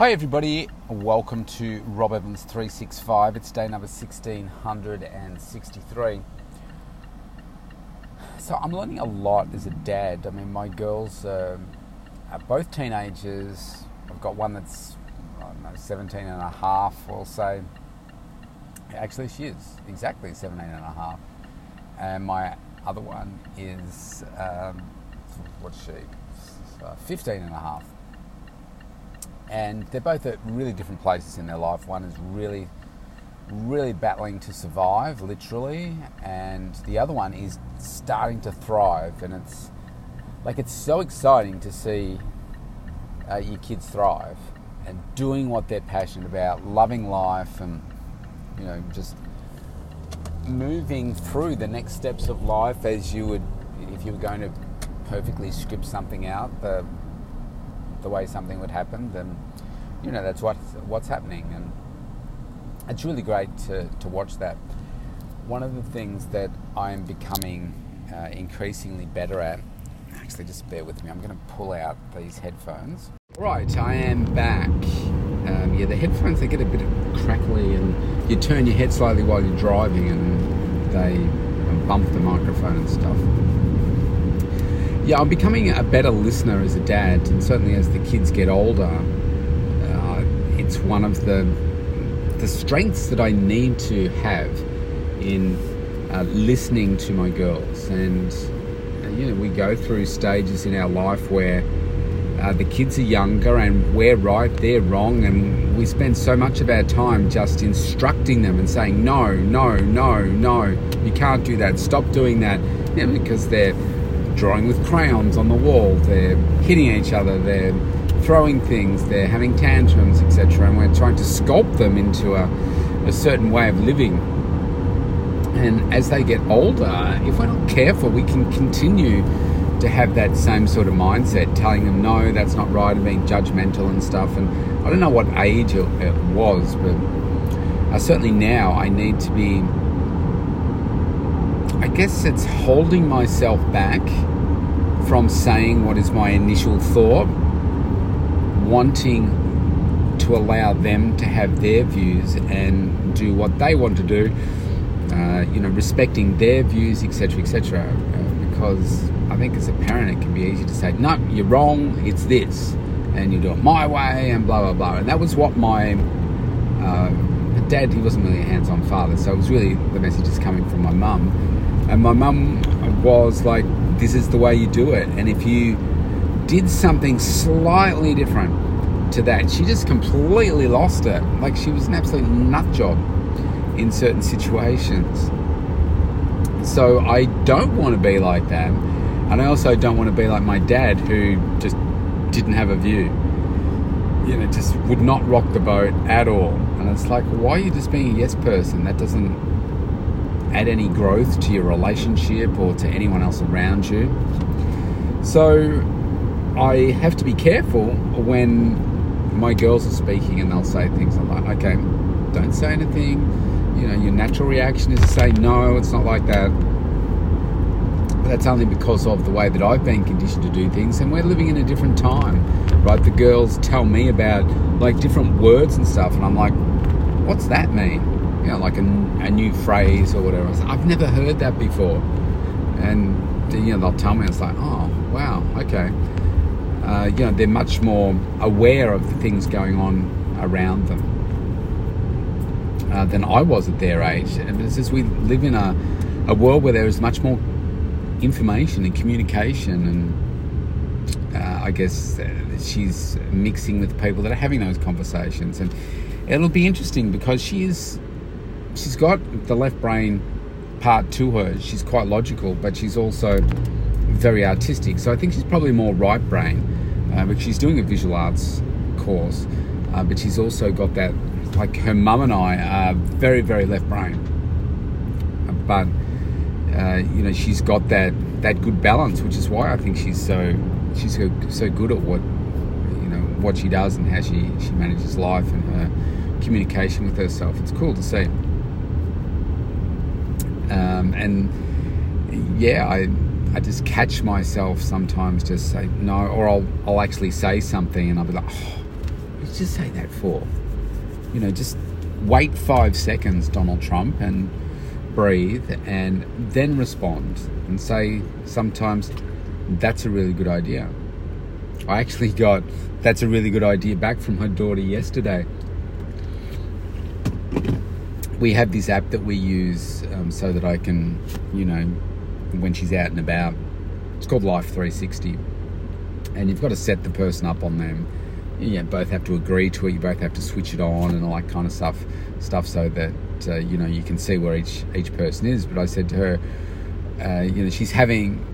Hi, everybody. Welcome to Rob Evans 365. It's day number 1663. So, I'm learning a lot as a dad. I mean, my girls um, are both teenagers. I've got one that's, I don't know, 17 and a half, we'll say. Actually, she is exactly 17 and a half. And my other one is, um, what's she? Uh, 15 and a half and they're both at really different places in their life. One is really, really battling to survive, literally, and the other one is starting to thrive. And it's like it's so exciting to see uh, your kids thrive and doing what they're passionate about, loving life, and you know, just moving through the next steps of life as you would if you were going to perfectly script something out. The the way something would happen, then you know that's what what's happening, and it's really great to, to watch that. One of the things that I'm becoming uh, increasingly better at, actually, just bear with me. I'm going to pull out these headphones. Right, I am back. Um, yeah, the headphones they get a bit crackly, and you turn your head slightly while you're driving, and they bump the microphone and stuff yeah, I'm becoming a better listener as a dad, and certainly as the kids get older, uh, it's one of the the strengths that I need to have in uh, listening to my girls. And uh, you know, we go through stages in our life where uh, the kids are younger, and we're right, they're wrong, and we spend so much of our time just instructing them and saying, "No, no, no, no, you can't do that. Stop doing that," know, because they're drawing with crayons on the wall, they're hitting each other, they're throwing things, they're having tantrums, etc. And we're trying to sculpt them into a, a certain way of living. And as they get older, if we're not careful, we can continue to have that same sort of mindset, telling them, no, that's not right, and being judgmental and stuff. And I don't know what age it, it was, but uh, certainly now I need to be I guess it's holding myself back from saying what is my initial thought, wanting to allow them to have their views and do what they want to do, uh, you know, respecting their views, etc., etc. Uh, because I think as a parent, it can be easy to say, no, you're wrong, it's this, and you do it my way, and blah, blah, blah. And that was what my uh, dad, he wasn't really a hands on father, so it was really the messages coming from my mum and my mum was like, this is the way you do it. And if you did something slightly different to that, she just completely lost it. Like she was an absolute nut job in certain situations. So I don't want to be like that. And I also don't want to be like my dad who just didn't have a view. You know, just would not rock the boat at all. And it's like, why are you just being a yes person? That doesn't add any growth to your relationship or to anyone else around you. So I have to be careful when my girls are speaking and they'll say things I'm like, okay, don't say anything. You know, your natural reaction is to say, no, it's not like that. But that's only because of the way that I've been conditioned to do things, and we're living in a different time, right? The girls tell me about like different words and stuff, and I'm like, what's that mean? You know, like a, a new phrase or whatever. Like, I've never heard that before. And, you know, they'll tell me, it's like, oh, wow, okay. Uh, you know, they're much more aware of the things going on around them uh, than I was at their age. And it's just we live in a, a world where there is much more information and communication and uh, I guess uh, she's mixing with people that are having those conversations and it'll be interesting because she is she's got the left brain part to her. She's quite logical, but she's also very artistic. So I think she's probably more right brain, uh, but she's doing a visual arts course. Uh, but she's also got that, like her mum and I are very, very left brain. But uh, you know, she's got that that good balance, which is why I think she's so she's so, so good at what you know what she does and how she she manages life and her communication with herself. It's cool to see. Um, and yeah, I I just catch myself sometimes just say no, or I'll I'll actually say something and I'll be like, oh, just say that for? You know, just wait five seconds, Donald Trump, and breathe and then respond and say sometimes that's a really good idea. I actually got that's a really good idea back from her daughter yesterday. We have this app that we use um, so that I can, you know, when she's out and about, it's called Life 360. And you've got to set the person up on them. You both have to agree to it. You both have to switch it on and all that kind of stuff, stuff so that uh, you know you can see where each each person is. But I said to her, uh, you know, she's having.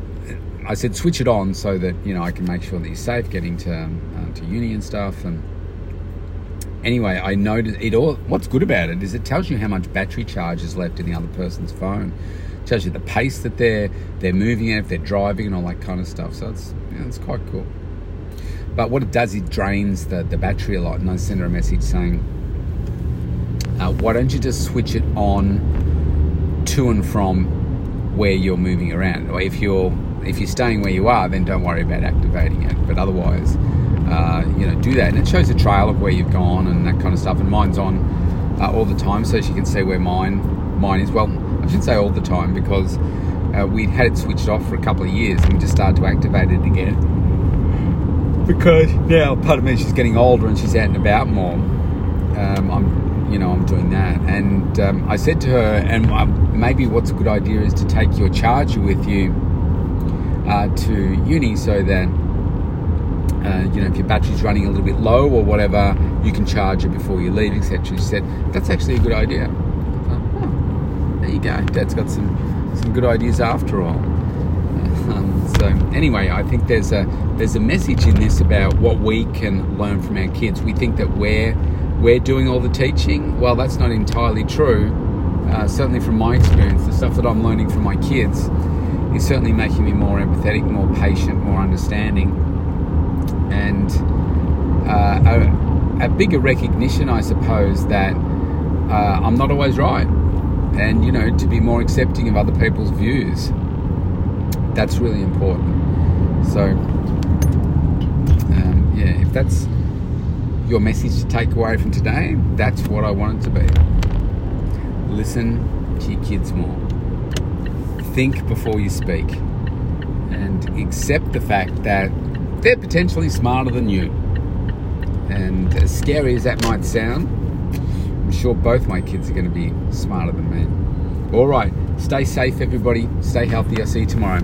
I said switch it on so that you know I can make sure that you're safe getting to uh, to uni and stuff. And anyway, I noticed it all. What's good about it is it tells you how much battery charge is left in the other person's phone. It tells you the pace that they're they're moving at, if they're driving, and all that kind of stuff. So it's it's quite cool. But what it does, is it drains the, the battery a lot. And I send her a message saying, uh, why don't you just switch it on to and from where you're moving around? Or if you're if you're staying where you are, then don't worry about activating it. But otherwise, uh, you know, do that, and it shows a trail of where you've gone and that kind of stuff. And mine's on uh, all the time, so she can see where mine mine is. Well, I should say all the time because uh, we had it switched off for a couple of years, and we just started to activate it again. Because now, part of me, she's getting older and she's out and about more. Um, I'm you know, I'm doing that. And um, I said to her, and uh, maybe what's a good idea is to take your charger with you uh, to uni so that, uh, you know, if your battery's running a little bit low or whatever, you can charge it before you leave, etc. She said, that's actually a good idea. Thought, oh, there you go. Dad's got some, some good ideas after all. Um, so anyway, I think there's a there's a message in this about what we can learn from our kids. We think that we're we're doing all the teaching. Well, that's not entirely true. Uh, certainly, from my experience, the stuff that I'm learning from my kids is certainly making me more empathetic, more patient, more understanding, and uh, a, a, bigger recognition, I suppose, that uh, I'm not always right, and you know, to be more accepting of other people's views. That's really important. So, um, yeah, if that's your message to take away from today, that's what I want it to be. Listen to your kids more. Think before you speak. And accept the fact that they're potentially smarter than you. And as scary as that might sound, I'm sure both my kids are going to be smarter than me. All right, stay safe, everybody. Stay healthy. I'll see you tomorrow.